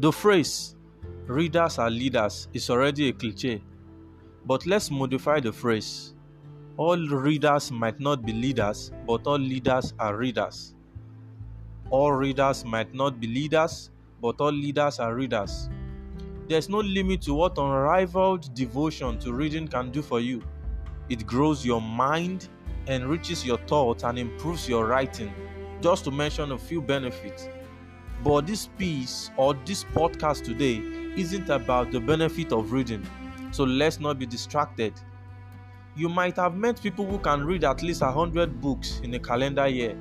The phrase, readers are leaders, is already a cliche, but let's modify the phrase. All readers might not be leaders, but all leaders are readers. All readers might not be leaders, but all leaders are readers. There's no limit to what unrivaled devotion to reading can do for you. It grows your mind, enriches your thoughts, and improves your writing, just to mention a few benefits. But this piece or this podcast today isn't about the benefit of reading, so let's not be distracted. You might have met people who can read at least 100 books in a calendar year.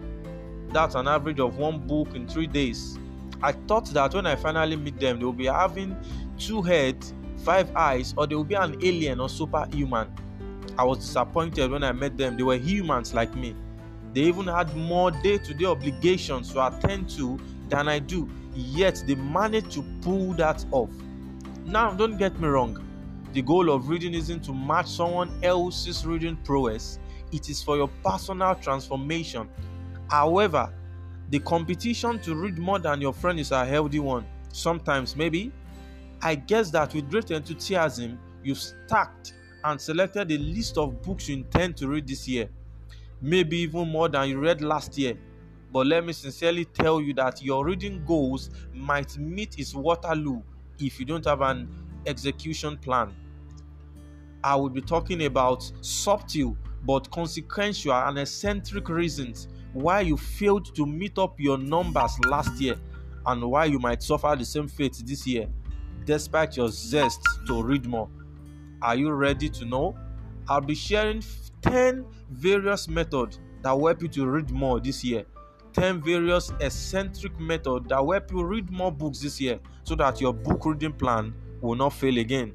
That's an average of one book in three days. I thought that when I finally meet them, they will be having two heads, five eyes, or they will be an alien or superhuman. I was disappointed when I met them. They were humans like me. They even had more day to day obligations to attend to than I do, yet they managed to pull that off. Now, don't get me wrong, the goal of reading isn't to match someone else's reading prowess, it is for your personal transformation. However, the competition to read more than your friend is a healthy one. Sometimes, maybe. I guess that with great enthusiasm, you've stacked and selected a list of books you intend to read this year. Maybe even more than you read last year. But let me sincerely tell you that your reading goals might meet its Waterloo if you don't have an execution plan. I will be talking about subtle but consequential and eccentric reasons why you failed to meet up your numbers last year and why you might suffer the same fate this year despite your zest to read more. Are you ready to know? I'll be sharing 10 various methods that will help you to read more this year. 10 various eccentric methods that will help you read more books this year so that your book reading plan will not fail again.